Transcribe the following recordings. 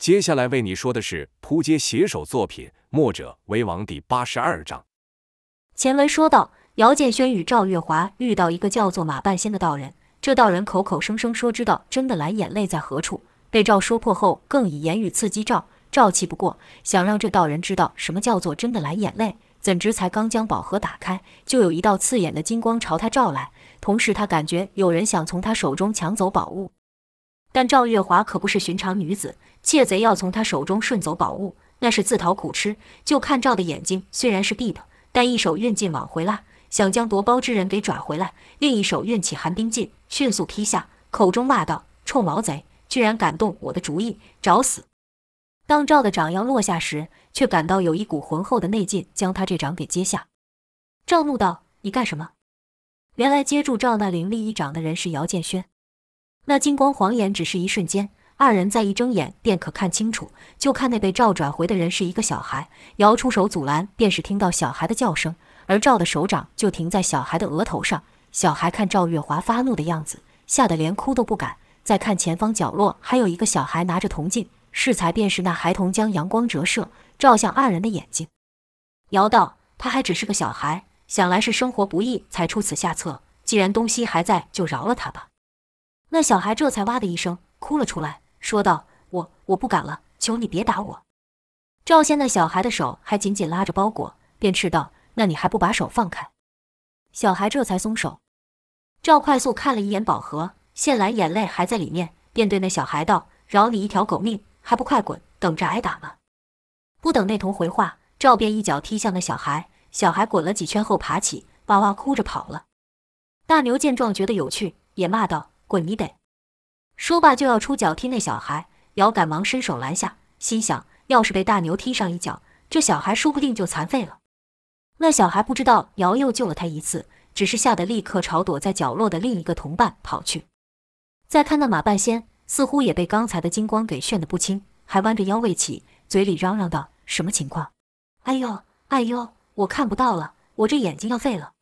接下来为你说的是扑街写手作品《墨者为王》第八十二章。前文说到，姚建轩与赵月华遇到一个叫做马半仙的道人，这道人口口声声说知道真的蓝眼泪在何处，被赵说破后，更以言语刺激赵。赵气不过，想让这道人知道什么叫做真的蓝眼泪。怎知才刚将宝盒打开，就有一道刺眼的金光朝他照来，同时他感觉有人想从他手中抢走宝物。但赵月华可不是寻常女子，窃贼要从他手中顺走宝物，那是自讨苦吃。就看赵的眼睛虽然是闭的，但一手运劲往回拉，想将夺包之人给拽回来；另一手运起寒冰劲，迅速劈下，口中骂道：“臭毛贼，居然敢动我的主意，找死！”当赵的掌要落下时，却感到有一股浑厚的内劲将他这掌给接下。赵怒道：“你干什么？”原来接住赵那凌厉一掌的人是姚建轩。那金光晃眼，只是一瞬间，二人再一睁眼便可看清楚。就看那被赵拽回的人是一个小孩，姚出手阻拦，便是听到小孩的叫声，而赵的手掌就停在小孩的额头上。小孩看赵月华发怒的样子，吓得连哭都不敢。再看前方角落，还有一个小孩拿着铜镜，适才便是那孩童将阳光折射，照向二人的眼睛。姚道：“他还只是个小孩，想来是生活不易才出此下策。既然东西还在，就饶了他吧。”那小孩这才哇的一声哭了出来，说道：“我我不敢了，求你别打我。”赵见那小孩的手还紧紧拉着包裹，便斥道：“那你还不把手放开？”小孩这才松手。赵快速看了一眼宝盒，现蓝眼泪还在里面，便对那小孩道：“饶你一条狗命，还不快滚，等着挨打吗？”不等那童回话，赵便一脚踢向那小孩，小孩滚了几圈后爬起，哇哇哭着跑了。大牛见状，觉得有趣，也骂道。滚你得！说罢就要出脚踢那小孩，姚赶忙伸手拦下，心想：要是被大牛踢上一脚，这小孩说不定就残废了。那小孩不知道姚又救了他一次，只是吓得立刻朝躲在角落的另一个同伴跑去。再看那马半仙，似乎也被刚才的金光给炫得不轻，还弯着腰未起，嘴里嚷嚷道：“什么情况？哎呦，哎呦，我看不到了，我这眼睛要废了！”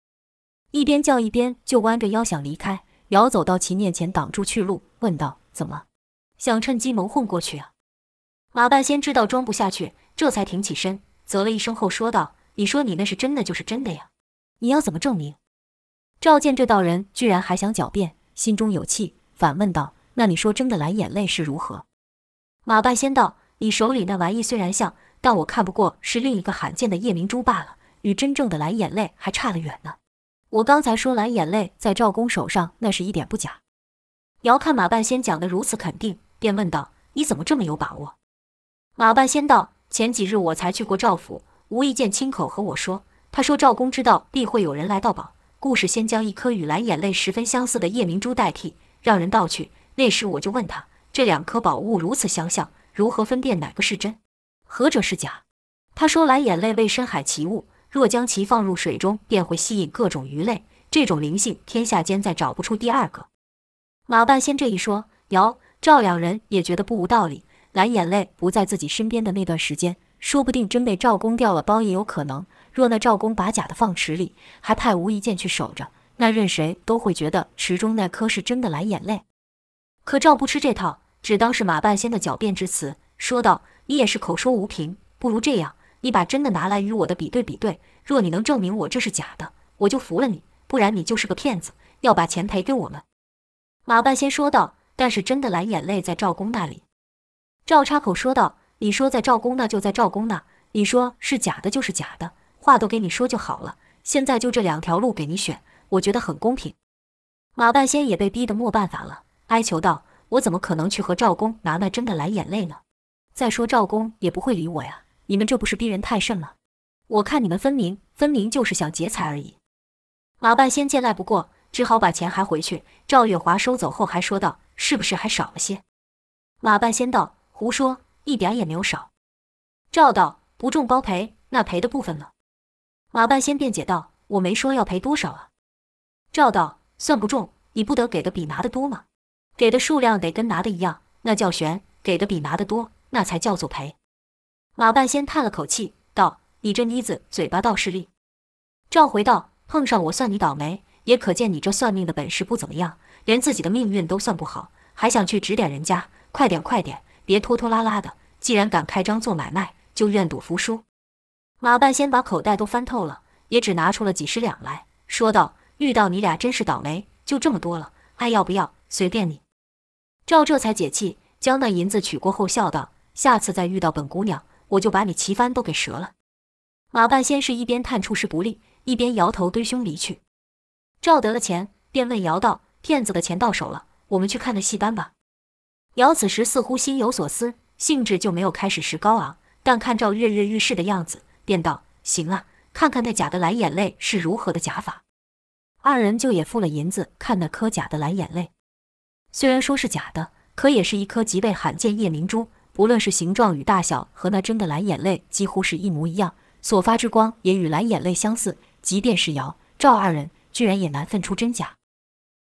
一边叫一边就弯着腰想离开。姚走到其面前，挡住去路，问道：“怎么，想趁机蒙混过去啊？”马半仙知道装不下去，这才挺起身，啧了一声后说道：“你说你那是真的就是真的呀？你要怎么证明？”赵见这道人居然还想狡辩，心中有气，反问道：“那你说真的蓝眼泪是如何？”马半仙道：“你手里那玩意虽然像，但我看不过是另一个罕见的夜明珠罢了，与真正的蓝眼泪还差得远呢。”我刚才说蓝眼泪在赵公手上，那是一点不假。姚看马半仙讲得如此肯定，便问道：“你怎么这么有把握？”马半仙道：“前几日我才去过赵府，无意间亲口和我说，他说赵公知道必会有人来盗宝，故事先将一颗与蓝眼泪十分相似的夜明珠代替，让人盗去。那时我就问他，这两颗宝物如此相像，如何分辨哪个是真，何者是假？他说蓝眼泪为深海奇物。”若将其放入水中，便会吸引各种鱼类。这种灵性，天下间再找不出第二个。马半仙这一说，姚赵两人也觉得不无道理。蓝眼泪不在自己身边的那段时间，说不定真被赵公掉了包也有可能。若那赵公把假的放池里，还派吴一剑去守着，那任谁都会觉得池中那颗是真的蓝眼泪。可赵不吃这套，只当是马半仙的狡辩之词，说道：“你也是口说无凭，不如这样。”你把真的拿来与我的比对比对，若你能证明我这是假的，我就服了你；不然你就是个骗子，要把钱赔给我们。”马半仙说道。“但是真的蓝眼泪在赵公那里。”赵插口说道：“你说在赵公那就在赵公那，你说是假的就是假的，话都给你说就好了。现在就这两条路给你选，我觉得很公平。”马半仙也被逼得没办法了，哀求道：“我怎么可能去和赵公拿那真的蓝眼泪呢？再说赵公也不会理我呀。”你们这不是逼人太甚了？我看你们分明分明就是想劫财而已。马半仙见赖不过，只好把钱还回去。赵月华收走后还说道：“是不是还少了些？”马半仙道：“胡说，一点也没有少。”赵道：“不中包赔，那赔的部分呢？”马半仙辩解道：“我没说要赔多少啊。”赵道：“算不中，你不得给的比拿的多吗？给的数量得跟拿的一样，那叫悬；给的比拿的多，那才叫做赔。”马半仙叹了口气，道：“你这妮子嘴巴倒是利。”赵回道：“碰上我算你倒霉，也可见你这算命的本事不怎么样，连自己的命运都算不好，还想去指点人家。快点，快点，别拖拖拉拉的，既然敢开张做买卖，就愿赌服输。马半仙把口袋都翻透了，也只拿出了几十两来说道：“遇到你俩真是倒霉，就这么多了，爱要不要随便你。”赵这才解气，将那银子取过后笑道：“下次再遇到本姑娘，我就把你旗幡都给折了。”马半仙是一边叹处事不利，一边摇头堆胸离去。赵得了钱，便问姚道：“骗子的钱到手了，我们去看那戏班吧。”姚此时似乎心有所思，兴致就没有开始时高昂。但看赵跃跃欲试的样子，便道：“行啊，看看那假的蓝眼泪是如何的假法。”二人就也付了银子，看那颗假的蓝眼泪。虽然说是假的，可也是一颗极为罕见夜明珠，不论是形状与大小，和那真的蓝眼泪几乎是一模一样。所发之光也与蓝眼泪相似，即便是姚、赵二人，居然也难分出真假。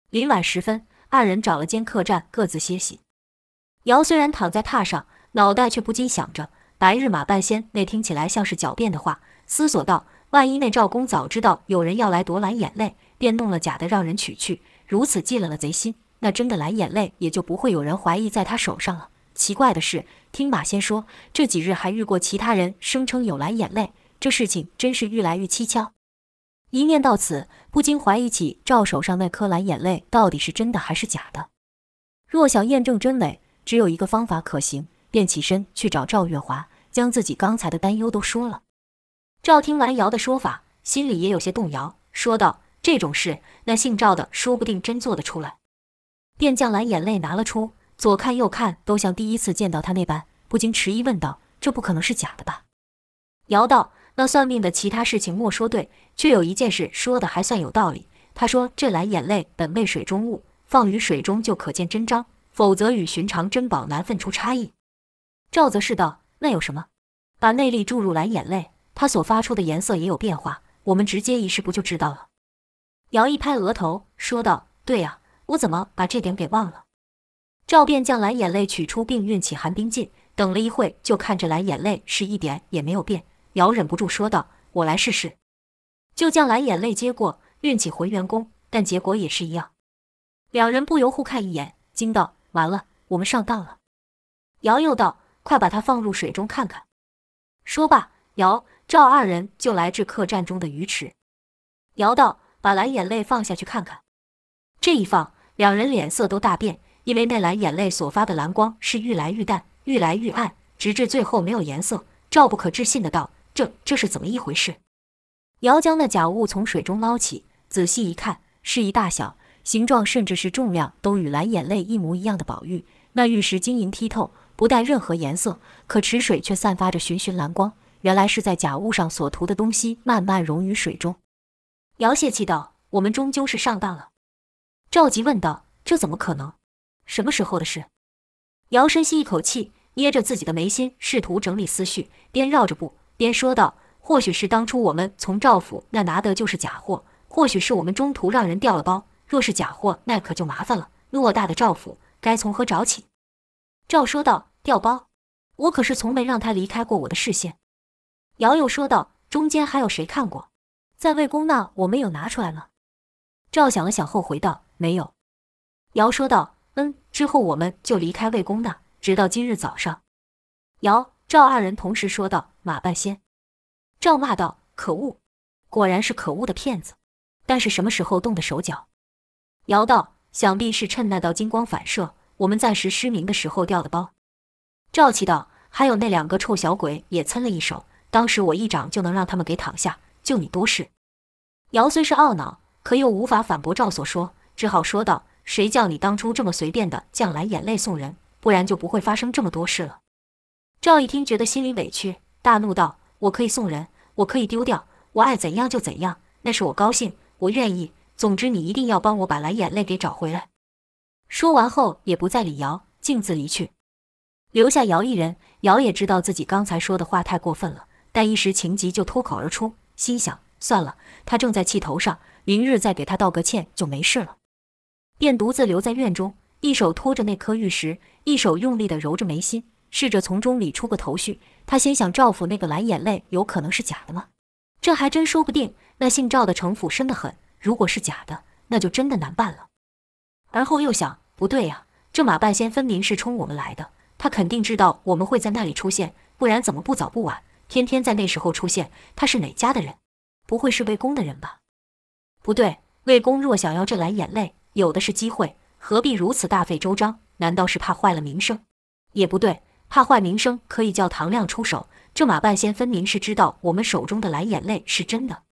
临晚时分，二人找了间客栈，各自歇息。姚虽然躺在榻上，脑袋却不禁想着白日马半仙那听起来像是狡辩的话，思索道：万一那赵公早知道有人要来夺蓝眼泪，便弄了假的让人取去，如此寄了了贼心，那真的蓝眼泪也就不会有人怀疑在他手上了。奇怪的是，听马仙说，这几日还遇过其他人声称有蓝眼泪。这事情真是愈来愈蹊跷。一念到此，不禁怀疑起赵手上那颗蓝眼泪到底是真的还是假的。若想验证真伪，只有一个方法可行，便起身去找赵月华，将自己刚才的担忧都说了。赵听完瑶的说法，心里也有些动摇，说道：“这种事，那姓赵的说不定真做得出来。”便将蓝眼泪拿了出，左看右看，都像第一次见到他那般，不禁迟疑问道：“这不可能是假的吧？”姚道。那算命的其他事情莫说对，却有一件事说的还算有道理。他说：“这蓝眼泪本为水中物，放于水中就可见真章，否则与寻常珍宝难分出差异。”赵则是道：“那有什么？把内力注入蓝眼泪，它所发出的颜色也有变化，我们直接一试不就知道了？”姚一拍额头说道：“对呀，我怎么把这点给忘了？”赵便将蓝眼泪取出，并运起寒冰劲，等了一会，就看着蓝眼泪是一点也没有变。姚忍不住说道：“我来试试。”就将蓝眼泪接过，运起回元功，但结果也是一样。两人不由互看一眼，惊道：“完了，我们上当了。”姚又道：“快把它放入水中看看。”说罢，姚、赵二人就来至客栈中的鱼池。姚道：“把蓝眼泪放下去看看。”这一放，两人脸色都大变，因为那蓝眼泪所发的蓝光是愈来愈淡，愈来愈暗，直至最后没有颜色。赵不可置信的道。这这是怎么一回事？姚将那假物从水中捞起，仔细一看，是一大小、形状甚至是重量都与蓝眼泪一模一样的宝玉。那玉石晶莹剔透，不带任何颜色，可池水却散发着寻寻蓝光。原来是在假物上所涂的东西慢慢溶于水中。姚泄气道：“我们终究是上当了。”赵急问道：“这怎么可能？什么时候的事？”姚深吸一口气，捏着自己的眉心，试图整理思绪，边绕着步。边说道：“或许是当初我们从赵府那拿的就是假货，或许是我们中途让人调了包。若是假货，那可就麻烦了。偌大的赵府，该从何找起？”赵说道：“调包，我可是从没让他离开过我的视线。”姚又说道：“中间还有谁看过？在魏公那，我没有拿出来呢。”赵想了想后回道：“没有。”姚说道：“嗯，之后我们就离开魏公那，直到今日早上。”姚。赵二人同时说道：“马半仙。”赵骂道：“可恶，果然是可恶的骗子！但是什么时候动的手脚？”姚道：“想必是趁那道金光反射，我们暂时失明的时候掉的包。”赵气道：“还有那两个臭小鬼也参了一手，当时我一掌就能让他们给躺下，就你多事。”姚虽是懊恼，可又无法反驳赵所说，只好说道：“谁叫你当初这么随便的将蓝眼泪送人，不然就不会发生这么多事了。”赵一听，觉得心里委屈，大怒道：“我可以送人，我可以丢掉，我爱怎样就怎样，那是我高兴，我愿意。总之，你一定要帮我把蓝眼泪给找回来。”说完后，也不再理姚，径自离去，留下姚一人。姚也知道自己刚才说的话太过分了，但一时情急就脱口而出，心想：算了，他正在气头上，明日再给他道个歉就没事了。便独自留在院中，一手托着那颗玉石，一手用力地揉着眉心。试着从中理出个头绪。他心想：赵府那个蓝眼泪有可能是假的吗？这还真说不定。那姓赵的城府深得很，如果是假的，那就真的难办了。而后又想：不对呀，这马半仙分明是冲我们来的，他肯定知道我们会在那里出现，不然怎么不早不晚，天天在那时候出现？他是哪家的人？不会是魏公的人吧？不对，魏公若想要这蓝眼泪，有的是机会，何必如此大费周章？难道是怕坏了名声？也不对，怕坏名声可以叫唐亮出手。这马半仙分明是知道我们手中的蓝眼泪是真的。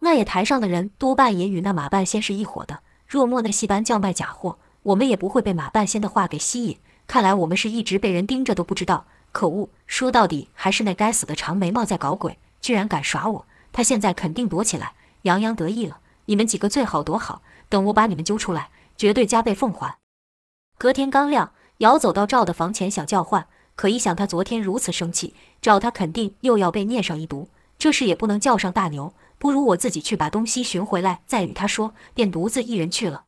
那野台上的人多半也与那马半仙是一伙的。若莫那戏班叫卖假货，我们也不会被马半仙的话给吸引。看来我们是一直被人盯着都不知道。可恶，说到底还是那该死的长眉毛在搞鬼，居然敢耍我！他现在肯定躲起来，洋洋得意了。你们几个最好躲好，等我把你们揪出来，绝对加倍奉还。隔天刚亮，姚走到赵的房前想叫唤，可一想他昨天如此生气，找他肯定又要被念上一毒。这事也不能叫上大牛，不如我自己去把东西寻回来，再与他说，便独自一人去了。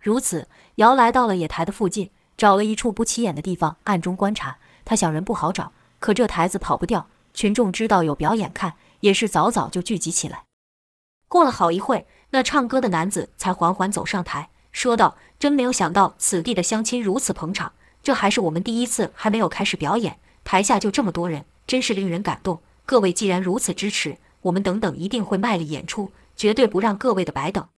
如此，姚来到了野台的附近，找了一处不起眼的地方，暗中观察。他想人不好找，可这台子跑不掉，群众知道有表演看，也是早早就聚集起来。过了好一会，那唱歌的男子才缓缓走上台，说道：“真没有想到此地的乡亲如此捧场，这还是我们第一次，还没有开始表演，台下就这么多人，真是令人感动。各位既然如此支持，我们等等一定会卖力演出，绝对不让各位的白等。”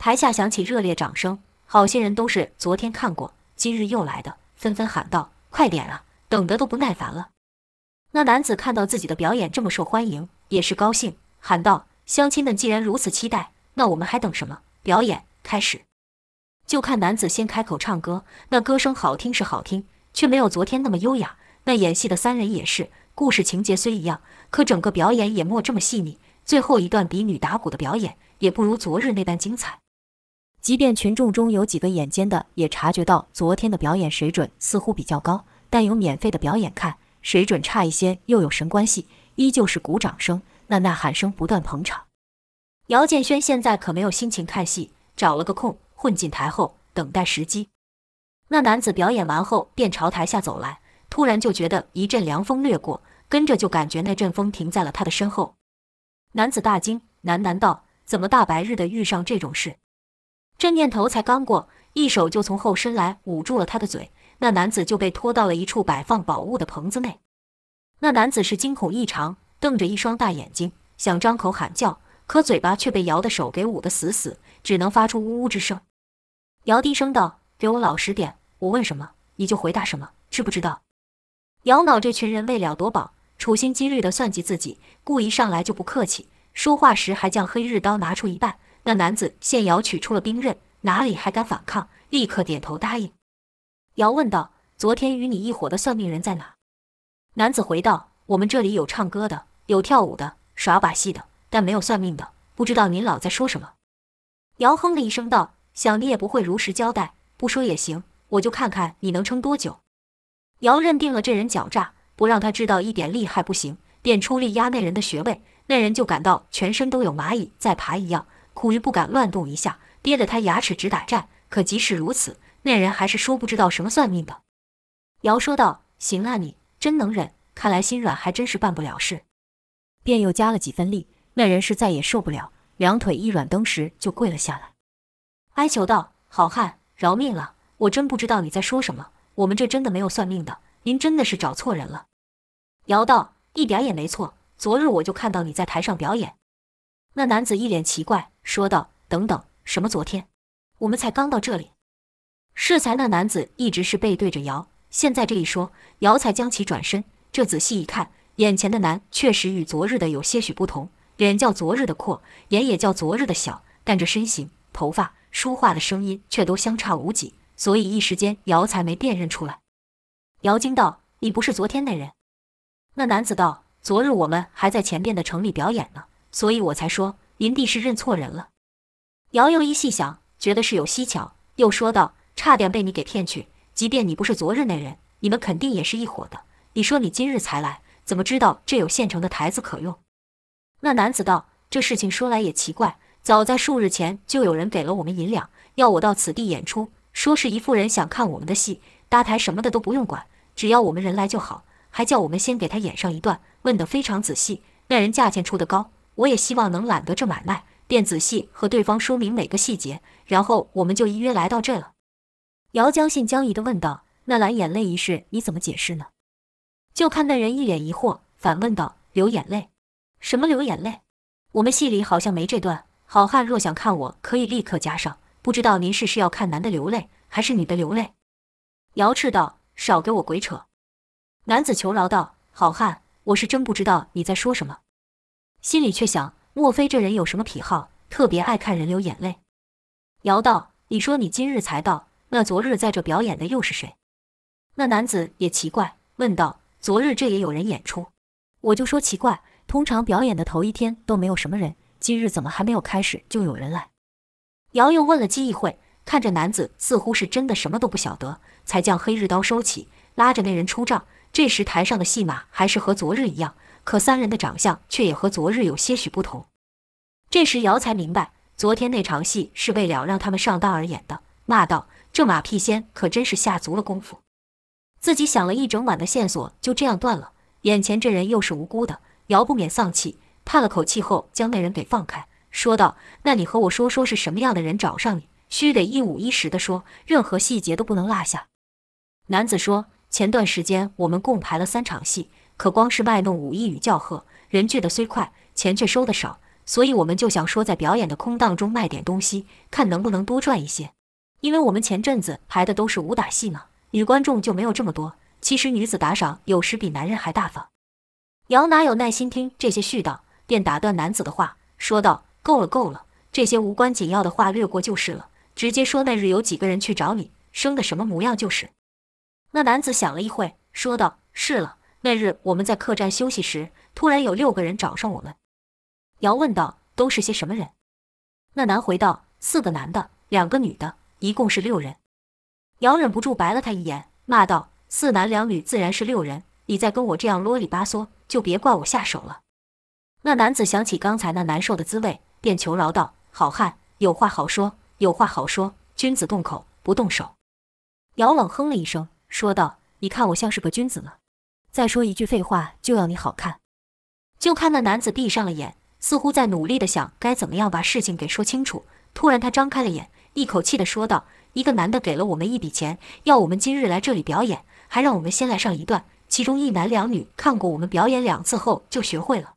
台下响起热烈掌声，好些人都是昨天看过，今日又来的，纷纷喊道：“快点啊，等得都不耐烦了。”那男子看到自己的表演这么受欢迎，也是高兴，喊道。乡亲们既然如此期待，那我们还等什么？表演开始！就看男子先开口唱歌，那歌声好听是好听，却没有昨天那么优雅。那演戏的三人也是，故事情节虽一样，可整个表演也莫这么细腻。最后一段比女打鼓的表演也不如昨日那般精彩。即便群众中有几个眼尖的，也察觉到昨天的表演水准似乎比较高，但有免费的表演看，水准差一些又有神关系？依旧是鼓掌声。那呐喊声不断捧场，姚建轩现在可没有心情看戏，找了个空混进台后等待时机。那男子表演完后便朝台下走来，突然就觉得一阵凉风掠过，跟着就感觉那阵风停在了他的身后。男子大惊，喃喃道：“怎么大白日的遇上这种事？”这念头才刚过，一手就从后伸来捂住了他的嘴，那男子就被拖到了一处摆放宝物的棚子内。那男子是惊恐异常。瞪着一双大眼睛，想张口喊叫，可嘴巴却被姚的手给捂得死死，只能发出呜呜之声。姚低声道：“给我老实点，我问什么你就回答什么，知不知道？”姚脑这群人为了夺宝，处心积虑地算计自己，故意上来就不客气，说话时还将黑日刀拿出一半。那男子见姚取出了兵刃，哪里还敢反抗，立刻点头答应。姚问道：“昨天与你一伙的算命人在哪？”男子回道：“我们这里有唱歌的。”有跳舞的，耍把戏的，但没有算命的。不知道您老在说什么？姚哼了一声道：“想你也不会如实交代，不说也行，我就看看你能撑多久。”姚认定了这人狡诈，不让他知道一点厉害不行，便出力压那人的穴位。那人就感到全身都有蚂蚁在爬一样，苦于不敢乱动一下，憋得他牙齿直打颤。可即使如此，那人还是说不知道什么算命的。姚说道：“行啊，你真能忍，看来心软还真是办不了事。”便又加了几分力，那人是再也受不了，两腿一软，登时就跪了下来，哀求道：“好汉，饶命了！我真不知道你在说什么，我们这真的没有算命的，您真的是找错人了。”姚道：“一点也没错，昨日我就看到你在台上表演。”那男子一脸奇怪，说道：“等等，什么昨天？我们才刚到这里。”适才那男子一直是背对着姚，现在这一说，姚才将其转身，这仔细一看。眼前的男确实与昨日的有些许不同，脸叫昨日的阔，眼也叫昨日的小，但这身形、头发、说话的声音却都相差无几，所以一时间姚才没辨认出来。姚惊道：“你不是昨天那人？”那男子道：“昨日我们还在前边的城里表演呢，所以我才说您弟是认错人了。”姚又一细想，觉得是有蹊跷，又说道：“差点被你给骗去，即便你不是昨日那人，你们肯定也是一伙的。你说你今日才来。”怎么知道这有现成的台子可用？那男子道：“这事情说来也奇怪，早在数日前就有人给了我们银两，要我到此地演出，说是一妇人想看我们的戏，搭台什么的都不用管，只要我们人来就好，还叫我们先给他演上一段，问得非常仔细。那人价钱出得高，我也希望能揽得这买卖，便仔细和对方说明每个细节，然后我们就依约来到这了。”姚将信将疑地问道：“那蓝眼泪一事你怎么解释呢？”就看那人一脸疑惑，反问道：“流眼泪？什么流眼泪？我们戏里好像没这段。好汉若想看我，可以立刻加上。不知道您是是要看男的流泪，还是女的流泪？”瑶赤道：“少给我鬼扯！”男子求饶道：“好汉，我是真不知道你在说什么。”心里却想：莫非这人有什么癖好，特别爱看人流眼泪？瑶道：“你说你今日才到，那昨日在这表演的又是谁？”那男子也奇怪，问道。昨日这也有人演出，我就说奇怪，通常表演的头一天都没有什么人，今日怎么还没有开始就有人来？瑶又问了鸡一会，看着男子似乎是真的什么都不晓得，才将黑日刀收起，拉着那人出帐。这时台上的戏码还是和昨日一样，可三人的长相却也和昨日有些许不同。这时瑶才明白，昨天那场戏是为了让他们上当而演的，骂道：“这马屁仙可真是下足了功夫。”自己想了一整晚的线索就这样断了，眼前这人又是无辜的，姚不免丧气，叹了口气后将那人给放开，说道：“那你和我说说是什么样的人找上你，须得一五一十的说，任何细节都不能落下。”男子说：“前段时间我们共排了三场戏，可光是卖弄武艺与叫喝，人聚的虽快，钱却收得少，所以我们就想说在表演的空档中卖点东西，看能不能多赚一些，因为我们前阵子排的都是武打戏嘛。”女观众就没有这么多。其实女子打赏有时比男人还大方。瑶哪有耐心听这些絮叨，便打断男子的话，说道：“够了，够了，这些无关紧要的话略过就是了，直接说那日有几个人去找你，生的什么模样就是。”那男子想了一会，说道：“是了，那日我们在客栈休息时，突然有六个人找上我们。”瑶问道：“都是些什么人？”那男回道：“四个男的，两个女的，一共是六人。”瑶忍不住白了他一眼，骂道：“四男两女自然是六人，你再跟我这样啰里吧嗦，就别怪我下手了。”那男子想起刚才那难受的滋味，便求饶道：“好汉，有话好说，有话好说，君子动口不动手。”姚冷哼了一声，说道：“你看我像是个君子吗？再说一句废话，就要你好看。”就看那男子闭上了眼，似乎在努力地想该怎么样把事情给说清楚。突然，他张开了眼，一口气地说道。一个男的给了我们一笔钱，要我们今日来这里表演，还让我们先来上一段。其中一男两女看过我们表演两次后就学会了。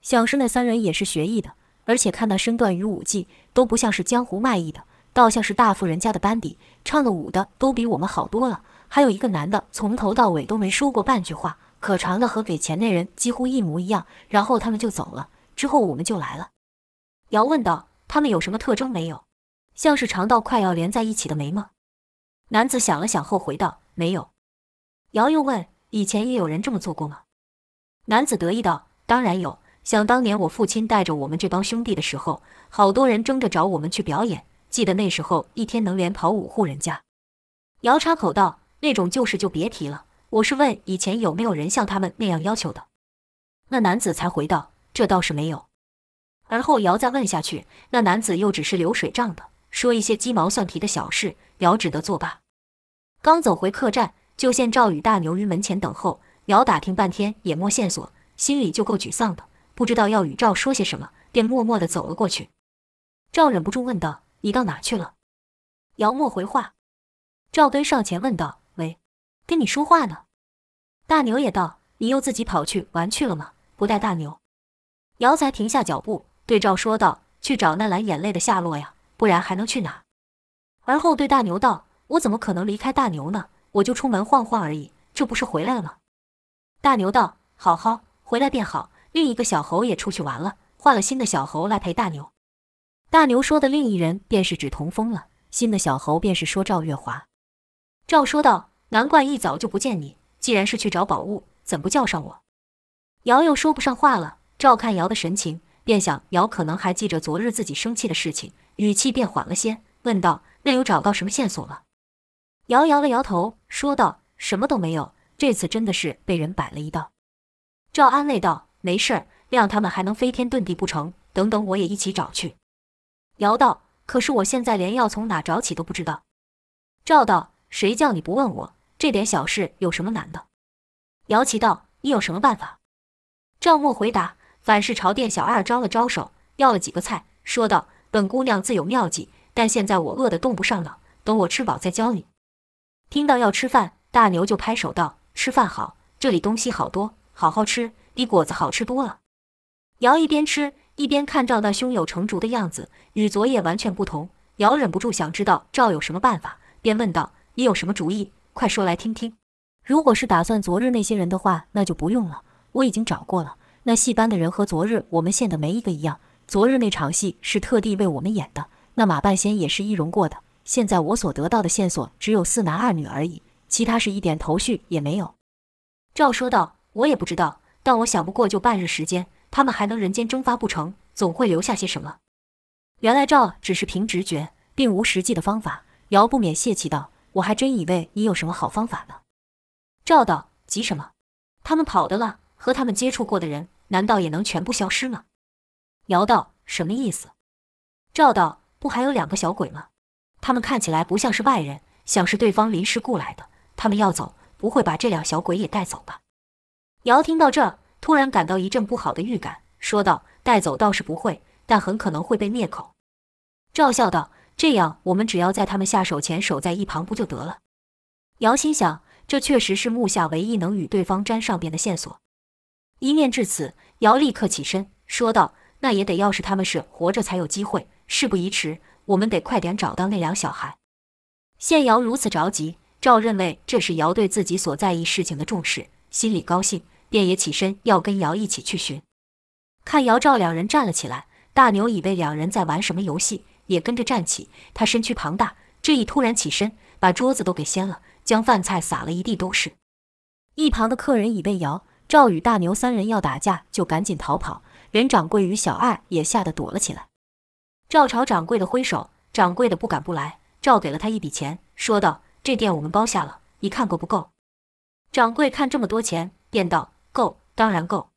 想是那三人也是学艺的，而且看那身段与舞技都不像是江湖卖艺的，倒像是大富人家的班底，唱的舞的都比我们好多了。还有一个男的从头到尾都没说过半句话，可传的和给钱那人几乎一模一样。然后他们就走了，之后我们就来了。瑶问道：“他们有什么特征没有？”像是长到快要连在一起的眉吗？男子想了想后回道：“没有。”瑶又问：“以前也有人这么做过吗？”男子得意道：“当然有。想当年我父亲带着我们这帮兄弟的时候，好多人争着找我们去表演。记得那时候一天能连跑五户人家。”姚插口道：“那种旧事就别提了。我是问以前有没有人像他们那样要求的。”那男子才回道：“这倒是没有。”而后姚再问下去，那男子又只是流水账的。说一些鸡毛蒜皮的小事，姚只得作罢。刚走回客栈，就见赵与大牛于门前等候。瑶打听半天也没线索，心里就够沮丧的，不知道要与赵说些什么，便默默地走了过去。赵忍不住问道：“你到哪去了？”姚没回话。赵跟上前问道：“喂，跟你说话呢。”大牛也道：“你又自己跑去玩去了吗？不带大牛？”姚才停下脚步，对赵说道：“去找那蓝眼泪的下落呀。”不然还能去哪？而后对大牛道：“我怎么可能离开大牛呢？我就出门晃晃而已，这不是回来了吗？”大牛道：“好好回来便好。另一个小猴也出去玩了，换了新的小猴来陪大牛。”大牛说的另一人便是指童风了，新的小猴便是说赵月华。赵说道：“难怪一早就不见你，既然是去找宝物，怎不叫上我？”瑶又说不上话了。赵看瑶的神情，便想瑶可能还记着昨日自己生气的事情。语气变缓了些，问道：“那有找到什么线索了？”瑶摇了摇头，说道：“什么都没有。这次真的是被人摆了一道。”赵安慰道：“没事儿，谅他们还能飞天遁地不成？等等，我也一起找去。”瑶道：“可是我现在连要从哪找起都不知道。”赵道：“谁叫你不问我？这点小事有什么难的？”瑶琪道：“你有什么办法？”赵默回答：“反是朝店小二招了招手，要了几个菜，说道。”本姑娘自有妙计，但现在我饿得动不上脑，等我吃饱再教你。听到要吃饭，大牛就拍手道：“吃饭好，这里东西好多，好好吃，比果子好吃多了。”瑶一边吃一边看赵那胸有成竹的样子，与昨夜完全不同。瑶忍不住想知道赵有什么办法，便问道：“你有什么主意？快说来听听。如果是打算昨日那些人的话，那就不用了，我已经找过了。那戏班的人和昨日我们县的没一个一样。昨日那场戏是特地为我们演的，那马半仙也是易容过的。现在我所得到的线索只有四男二女而已，其他是一点头绪也没有。”赵说道：“我也不知道，但我想不过就半日时间，他们还能人间蒸发不成？总会留下些什么。”原来赵只是凭直觉，并无实际的方法。姚不免泄气道：“我还真以为你有什么好方法呢。”赵道：“急什么？他们跑的了，和他们接触过的人，难道也能全部消失吗？”姚道：“什么意思？”赵道：“不还有两个小鬼吗？他们看起来不像是外人，像是对方临时雇来的。他们要走，不会把这俩小鬼也带走吧？”尧听到这，突然感到一阵不好的预感，说道：“带走倒是不会，但很可能会被灭口。”赵笑道：“这样，我们只要在他们下手前守在一旁，不就得了？”尧心想。这确实是木下唯一能与对方沾上边的线索。一念至此，尧立刻起身说道：“那也得要是他们是活着才有机会。事不宜迟，我们得快点找到那两小孩。”见尧如此着急，赵认为这是瑶对自己所在意事情的重视，心里高兴，便也起身要跟瑶一起去寻。看瑶赵两人站了起来，大牛以为两人在玩什么游戏，也跟着站起。他身躯庞大，这一突然起身，把桌子都给掀了。将饭菜撒了一地都是，一旁的客人以为瑶赵与大牛三人要打架，就赶紧逃跑，连掌柜与小二也吓得躲了起来。赵朝掌柜的挥手，掌柜的不敢不来。赵给了他一笔钱，说道：“这店我们包下了，你看够不够？”掌柜看这么多钱，便道：“够，当然够。”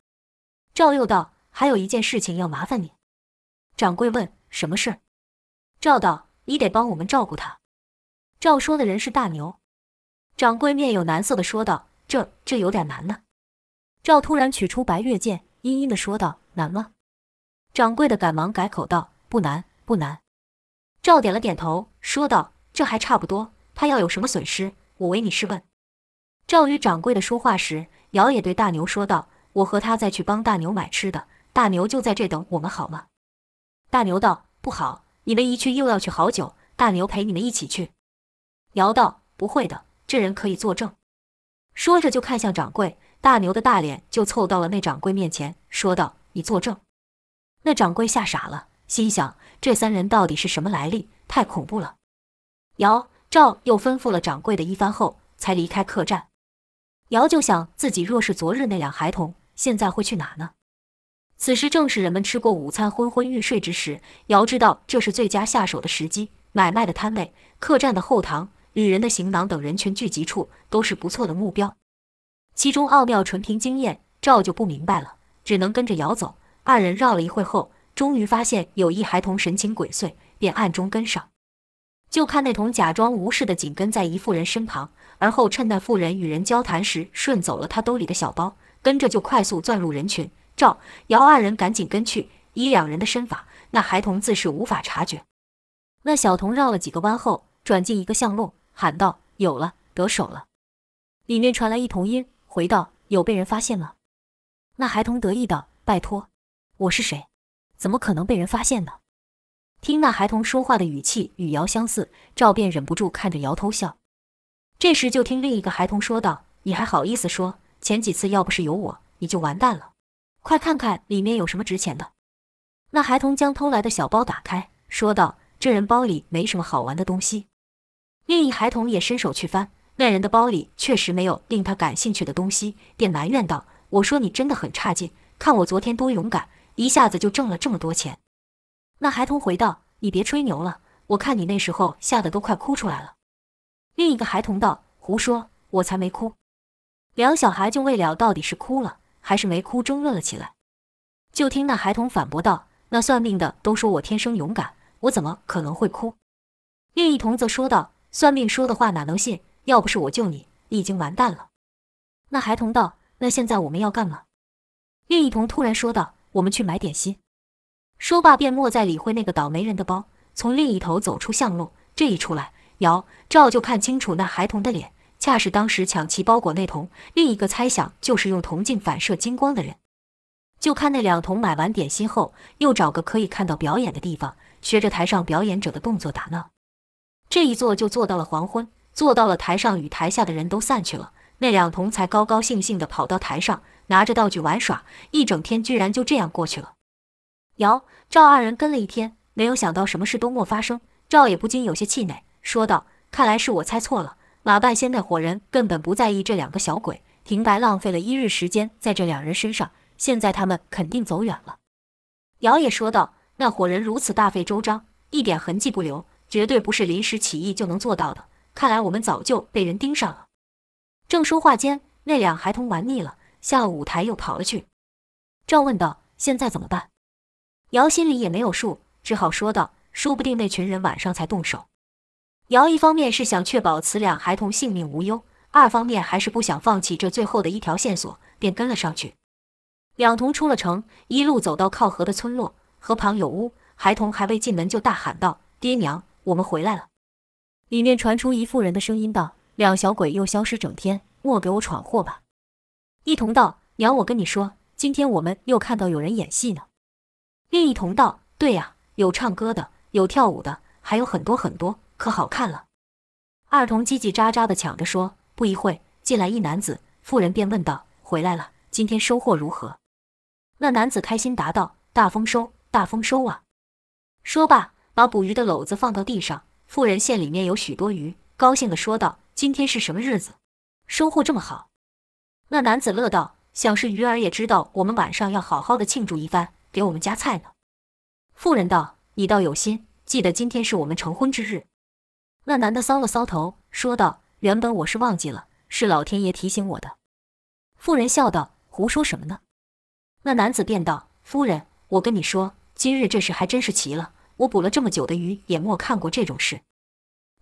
赵又道：“还有一件事情要麻烦你。”掌柜问：“什么事？”赵道：“你得帮我们照顾他。”赵说的人是大牛。掌柜面有难色的说道：“这这有点难呢。”赵突然取出白月剑，阴阴的说道：“难吗？”掌柜的赶忙改口道：“不难，不难。”赵点了点头，说道：“这还差不多。他要有什么损失，我唯你是问。”赵与掌柜的说话时，尧也对大牛说道：“我和他再去帮大牛买吃的，大牛就在这等我们，好吗？”大牛道：“不好，你们一去又要去好久，大牛陪你们一起去。”尧道：“不会的。”这人可以作证，说着就看向掌柜，大牛的大脸就凑到了那掌柜面前，说道：“你作证。”那掌柜吓傻了，心想：这三人到底是什么来历？太恐怖了。尧、赵又吩咐了掌柜的一番后，才离开客栈。尧就想自己若是昨日那两孩童，现在会去哪呢？此时正是人们吃过午餐、昏昏欲睡之时。尧知道这是最佳下手的时机，买卖的摊位、客栈的后堂。旅人的行囊等人群聚集处都是不错的目标，其中奥妙纯凭经验，赵就不明白了，只能跟着尧走。二人绕了一会后，终于发现有一孩童神情鬼祟，便暗中跟上。就看那童假装无事的紧跟在一妇人身旁，而后趁那妇人与人交谈时，顺走了他兜里的小包，跟着就快速钻入人群。赵、姚二人赶紧跟去，以两人的身法，那孩童自是无法察觉。那小童绕了几个弯后，转进一个巷弄。喊道：“有了，得手了！”里面传来一童音，回道：“有被人发现了。”那孩童得意道：“拜托，我是谁？怎么可能被人发现呢？”听那孩童说话的语气与尧相似，赵便忍不住看着尧偷笑。这时就听另一个孩童说道：“你还好意思说？前几次要不是有我，你就完蛋了。快看看里面有什么值钱的。”那孩童将偷来的小包打开，说道：“这人包里没什么好玩的东西。”另一孩童也伸手去翻，那人的包里确实没有令他感兴趣的东西，便埋怨道：“我说你真的很差劲，看我昨天多勇敢，一下子就挣了这么多钱。”那孩童回道：“你别吹牛了，我看你那时候吓得都快哭出来了。”另一个孩童道：“胡说，我才没哭。”两小孩就未了到底是哭了还是没哭，争论了起来。就听那孩童反驳道：“那算命的都说我天生勇敢，我怎么可能会哭？”另一童则说道。算命说的话哪能信？要不是我救你，你已经完蛋了。那孩童道：“那现在我们要干嘛？”另一童突然说道：“我们去买点心。”说罢便莫再理会那个倒霉人的包，从另一头走出巷路。这一出来，姚、赵就看清楚那孩童的脸，恰是当时抢其包裹那童。另一个猜想就是用铜镜反射金光的人。就看那两童买完点心后，又找个可以看到表演的地方，学着台上表演者的动作打闹。这一坐就坐到了黄昏，坐到了台上与台下的人都散去了，那两童才高高兴兴地跑到台上，拿着道具玩耍。一整天居然就这样过去了。姚、赵二人跟了一天，没有想到什么事都没发生。赵也不禁有些气馁，说道：“看来是我猜错了，马半仙那伙人根本不在意这两个小鬼，平白浪费了一日时间在这两人身上。”现在他们肯定走远了。姚也说道：“那伙人如此大费周章，一点痕迹不留，绝对不是临时起意就能做到的。看来我们早就被人盯上了。”正说话间，那两孩童玩腻了，下了舞台又跑了去。赵问道：“现在怎么办？”姚心里也没有数，只好说道：“说不定那群人晚上才动手。”姚一方面是想确保此两孩童性命无忧，二方面还是不想放弃这最后的一条线索，便跟了上去。两童出了城，一路走到靠河的村落，河旁有屋，孩童还未进门就大喊道：“爹娘，我们回来了！”里面传出一妇人的声音道：“两小鬼又消失整天，莫给我闯祸吧？”一童道：“娘，我跟你说，今天我们又看到有人演戏呢。”另一童道：“对呀，有唱歌的，有跳舞的，还有很多很多，可好看了。”二童叽叽喳喳地抢着说。不一会，进来一男子，妇人便问道：“回来了，今天收获如何？”那男子开心答道：“大丰收，大丰收啊！”说罢，把捕鱼的篓子放到地上。妇人见里面有许多鱼，高兴地说道：“今天是什么日子？收获这么好？”那男子乐道：“想是鱼儿也知道我们晚上要好好的庆祝一番，给我们夹菜呢。”妇人道：“你倒有心，记得今天是我们成婚之日。”那男的搔了搔头，说道：“原本我是忘记了，是老天爷提醒我的。”妇人笑道：“胡说什么呢？”那男子便道：“夫人，我跟你说，今日这事还真是奇了。我捕了这么久的鱼，也没看过这种事。”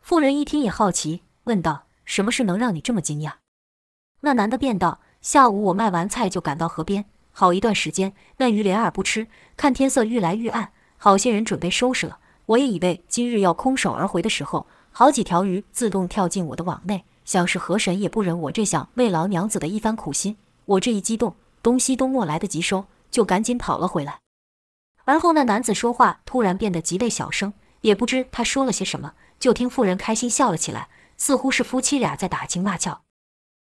妇人一听也好奇，问道：“什么事能让你这么惊讶？”那男的便道：“下午我卖完菜就赶到河边，好一段时间，那鱼连饵不吃。看天色愈来愈暗，好些人准备收拾了。我也以为今日要空手而回的时候，好几条鱼自动跳进我的网内，想是河神也不忍我这想慰劳娘子的一番苦心。我这一激动。”东西都没来得及收，就赶紧跑了回来。而后那男子说话突然变得极为小声，也不知他说了些什么，就听妇人开心笑了起来，似乎是夫妻俩在打情骂俏。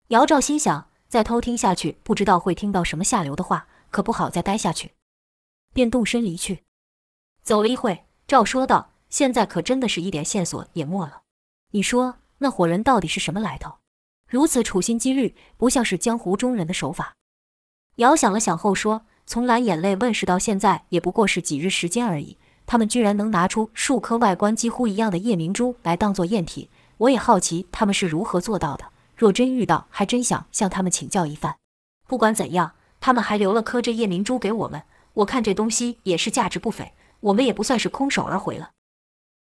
姚赵心想，再偷听下去，不知道会听到什么下流的话，可不好再待下去，便动身离去。走了一会，赵说道：“现在可真的是一点线索也没了。你说那伙人到底是什么来头？如此处心积虑，不像是江湖中人的手法。”姚想了想后说：“从蓝眼泪问世到现在，也不过是几日时间而已。他们居然能拿出数颗外观几乎一样的夜明珠来当做验体，我也好奇他们是如何做到的。若真遇到，还真想向他们请教一番。不管怎样，他们还留了颗这夜明珠给我们，我看这东西也是价值不菲。我们也不算是空手而回了。”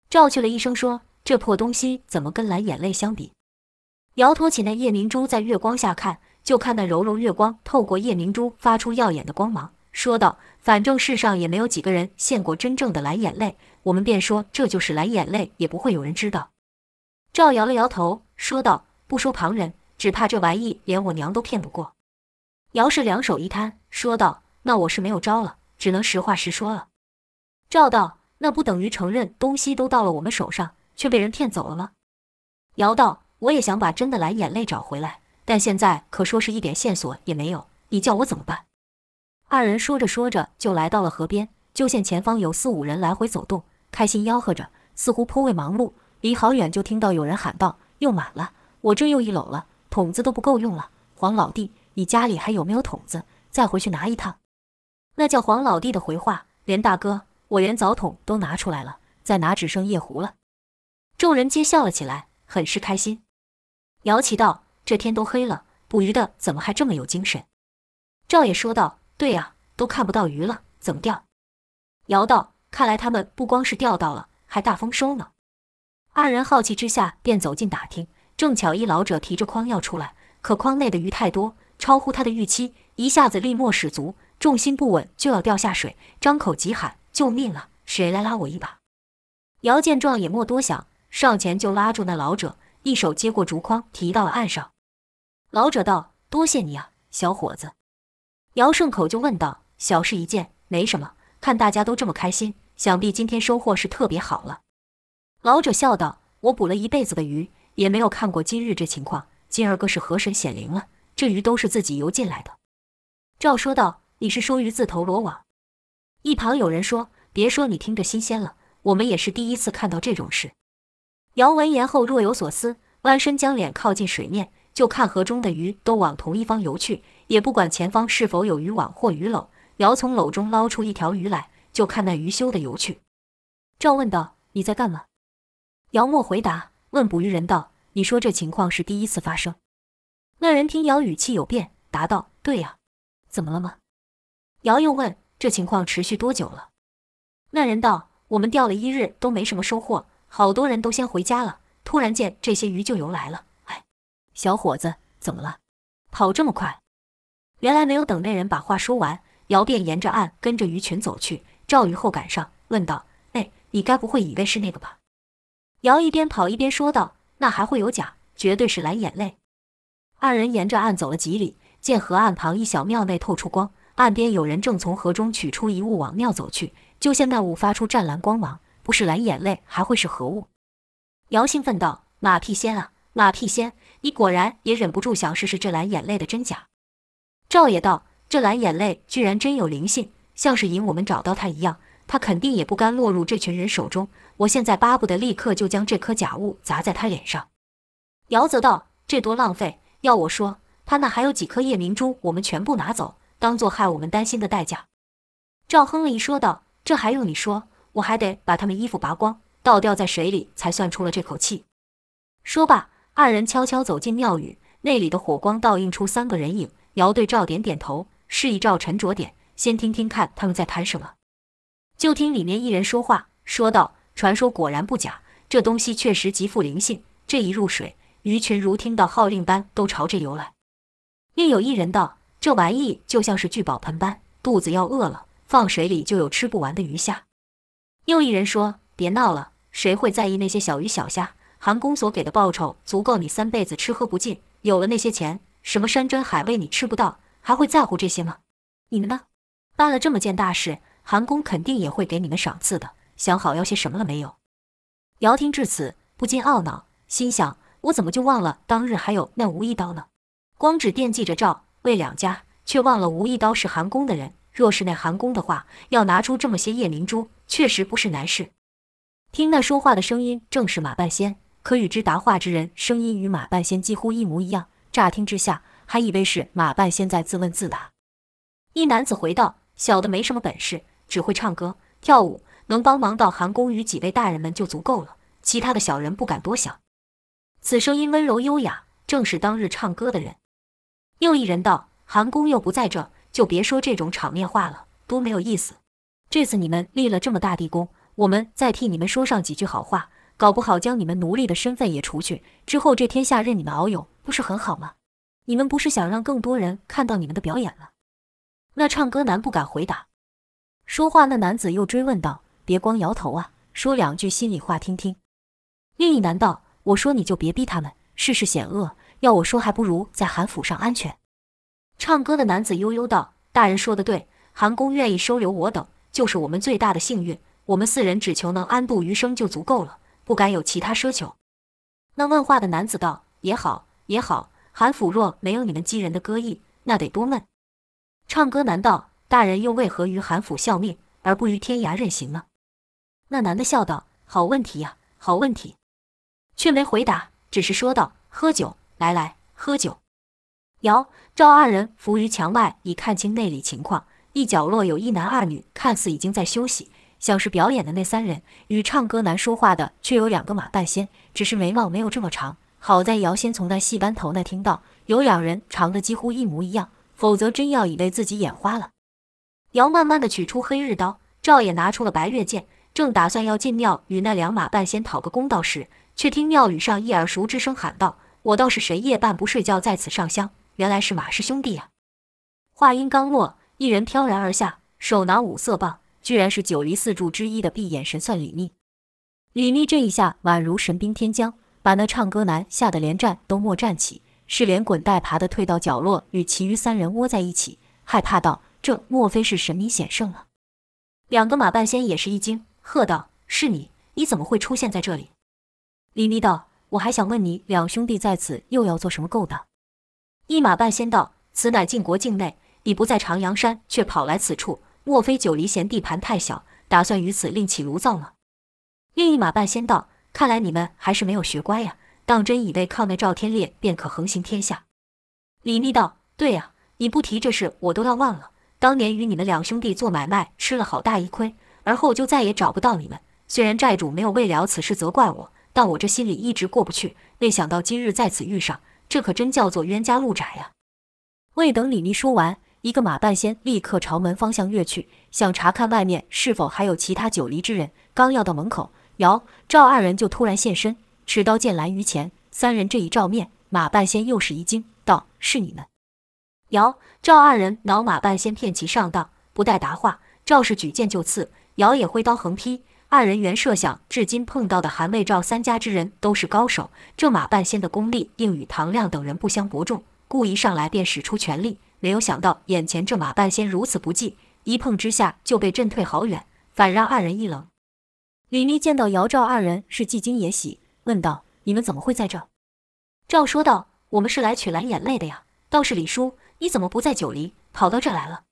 赵去了一声说：“这破东西怎么跟蓝眼泪相比？”姚托起那夜明珠，在月光下看。就看那柔柔月光透过夜明珠发出耀眼的光芒，说道：“反正世上也没有几个人见过真正的蓝眼泪，我们便说这就是蓝眼泪，也不会有人知道。”赵摇了摇头，说道：“不说旁人，只怕这玩意连我娘都骗不过。”姚氏两手一摊，说道：“那我是没有招了，只能实话实说了。”赵道：“那不等于承认东西都到了我们手上，却被人骗走了吗？”姚道：“我也想把真的蓝眼泪找回来。”但现在可说是一点线索也没有，你叫我怎么办？二人说着说着就来到了河边，就见前方有四五人来回走动，开心吆喝着，似乎颇为忙碌。离好远就听到有人喊道：“又满了，我这又一篓了，桶子都不够用了。黄老弟，你家里还有没有桶子？再回去拿一趟。”那叫黄老弟的回话：“连大哥，我连澡桶都拿出来了，再拿只剩夜壶了。”众人皆笑了起来，很是开心。姚奇道。这天都黑了，捕鱼的怎么还这么有精神？赵也说道：“对呀，都看不到鱼了，怎么钓？”姚道：“看来他们不光是钓到了，还大丰收呢。”二人好奇之下便走进打听，正巧一老者提着筐要出来，可筐内的鱼太多，超乎他的预期，一下子力没使足，重心不稳就要掉下水，张口急喊：“救命啊！谁来拉我一把？”姚见状也莫多想，上前就拉住那老者，一手接过竹筐，提到了岸上。老者道：“多谢你啊，小伙子。”姚顺口就问道：“小事一件，没什么。看大家都这么开心，想必今天收获是特别好了。”老者笑道：“我捕了一辈子的鱼，也没有看过今日这情况。今儿个是河神显灵了，这鱼都是自己游进来的。”赵说道：“你是说鱼自投罗网？”一旁有人说：“别说你听着新鲜了，我们也是第一次看到这种事。”姚闻言后若有所思，弯身将脸靠近水面，就看河中的鱼都往同一方游去，也不管前方是否有渔网或鱼篓。姚从篓中捞出一条鱼来，就看那鱼休的游去。赵问道：“你在干嘛？”姚默回答：“问捕鱼人道，你说这情况是第一次发生？”那人听姚语气有变，答道：“对呀。”怎么了吗？姚又问：“这情况持续多久了？”那人道：“我们钓了一日都没什么收获，好多人都先回家了。突然间，这些鱼就游来了。哎，小伙子，怎么了？跑这么快？”原来没有等那人把话说完，姚便沿着岸跟着鱼群走去。赵于后赶上，问道：“哎，你该不会以为是那个吧？”姚一边跑一边说道：“那还会有假？绝对是蓝眼泪。”二人沿着岸走了几里。见河岸旁一小庙内透出光，岸边有人正从河中取出一物往庙走去。就见那物发出湛蓝光芒，不是蓝眼泪还会是何物？姚兴奋道：“马屁仙啊，马屁仙！你果然也忍不住想试试这蓝眼泪的真假。”赵也道：“这蓝眼泪居然真有灵性，像是引我们找到它一样。他肯定也不甘落入这群人手中。我现在巴不得立刻就将这颗假物砸在他脸上。”姚则道：“这多浪费！要我说。”他那还有几颗夜明珠，我们全部拿走，当做害我们担心的代价。赵亨利说道：“这还用你说？我还得把他们衣服拔光，倒吊在水里，才算出了这口气。”说罢，二人悄悄走进庙宇，那里的火光倒映出三个人影。姚对赵点点头，示意赵沉着点，先听听看他们在谈什么。就听里面一人说话，说道：“传说果然不假，这东西确实极富灵性。这一入水，鱼群如听到号令般都朝这游来。”另有一人道：“这玩意就像是聚宝盆般，肚子要饿了，放水里就有吃不完的鱼虾。”又一人说：“别闹了，谁会在意那些小鱼小虾？韩公所给的报酬足够你三辈子吃喝不尽。有了那些钱，什么山珍海味你吃不到，还会在乎这些吗？你们呢？办了这么件大事，韩公肯定也会给你们赏赐的。想好要些什么了没有？”姚听至此，不禁懊恼，心想：我怎么就忘了当日还有那吴一刀呢？光只惦记着赵魏两家，却忘了吴一刀是韩公的人。若是那韩公的话，要拿出这么些夜明珠，确实不是难事。听那说话的声音，正是马半仙。可与之答话之人，声音与马半仙几乎一模一样。乍听之下，还以为是马半仙在自问自答。一男子回道：“小的没什么本事，只会唱歌跳舞，能帮忙到韩公与几位大人们就足够了。其他的小人不敢多想。”此声音温柔优雅，正是当日唱歌的人。又一人道：“韩公又不在这，就别说这种场面话了，多没有意思。这次你们立了这么大地功，我们再替你们说上几句好话，搞不好将你们奴隶的身份也除去，之后这天下任你们遨游，不是很好吗？你们不是想让更多人看到你们的表演了？”那唱歌男不敢回答。说话那男子又追问道：“别光摇头啊，说两句心里话听听。”另一男道：“我说你就别逼他们，世事险恶。”要我说，还不如在韩府上安全。唱歌的男子悠悠道：“大人说的对，韩公愿意收留我等，就是我们最大的幸运。我们四人只求能安度余生就足够了，不敢有其他奢求。”那问话的男子道：“也好，也好。韩府若没有你们激人的歌艺，那得多闷。”唱歌男道：“大人又为何于韩府效命，而不于天涯任行呢？”那男的笑道：“好问题呀，好问题。”却没回答，只是说道：“喝酒。”来来，喝酒。姚赵二人伏于墙外，已看清内里情况。一角落有一男二女，看似已经在休息，像是表演的那三人。与唱歌男说话的却有两个马半仙，只是眉毛没有这么长。好在姚先从那戏班头那听到，有两人长得几乎一模一样，否则真要以为自己眼花了。姚慢慢的取出黑日刀，赵也拿出了白月剑，正打算要进庙与那两马半仙讨个公道时，却听庙宇上一耳熟之声喊道。我道是谁夜半不睡觉在此上香？原来是马氏兄弟呀！话音刚落，一人飘然而下，手拿五色棒，居然是九黎四柱之一的闭眼神算李密。李密这一下宛如神兵天将，把那唱歌男吓得连站都莫站起，是连滚带爬地退到角落，与其余三人窝在一起，害怕道：“这莫非是神明显圣了？”两个马半仙也是一惊，喝道：“是你？你怎么会出现在这里？”李密道：“我还想问你，两兄弟在此又要做什么勾当？”一马半仙道：“此乃晋国境内，你不在长阳山，却跑来此处，莫非九黎嫌地盘太小，打算于此另起炉灶吗？”另一马半仙道：“看来你们还是没有学乖呀，当真以为靠那赵天烈便可横行天下？”李密道：“对呀，你不提这事，我都要忘了。当年与你们两兄弟做买卖，吃了好大一亏，而后就再也找不到你们。虽然债主没有为了此事责怪我，但我这心里一直过不去。没想到今日在此遇上。”这可真叫做冤家路窄呀！未等李密说完，一个马半仙立刻朝门方向跃去，想查看外面是否还有其他九黎之人。刚要到门口，姚、赵二人就突然现身，持刀剑拦于前。三人这一照面，马半仙又是一惊，道：“是你们！”姚、赵二人恼马半仙骗其上当，不待答话，赵氏举剑就刺，姚也挥刀横劈。二人原设想，至今碰到的韩魏赵三家之人都是高手，这马半仙的功力定与唐亮等人不相伯仲，故一上来便使出全力。没有想到眼前这马半仙如此不济，一碰之下就被震退好远，反让二人一愣。李密见到姚赵二人是既惊也喜，问道：“你们怎么会在这？”赵说道：“我们是来取蓝眼泪的呀。倒是李叔，你怎么不在九黎，跑到这来了？”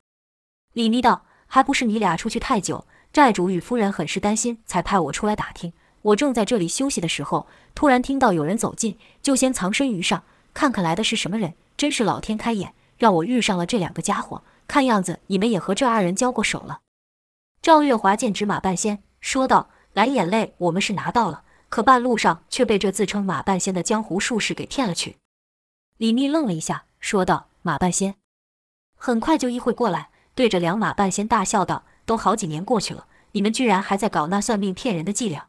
李密道：“还不是你俩出去太久。”债主与夫人很是担心，才派我出来打听。我正在这里休息的时候，突然听到有人走近，就先藏身于上，看看来的是什么人。真是老天开眼，让我遇上了这两个家伙。看样子你们也和这二人交过手了。赵月华见指马半仙，说道：“蓝眼泪我们是拿到了，可半路上却被这自称马半仙的江湖术士给骗了去。”李密愣了一下，说道：“马半仙。”很快就意会过来，对着两马半仙大笑道。都好几年过去了，你们居然还在搞那算命骗人的伎俩！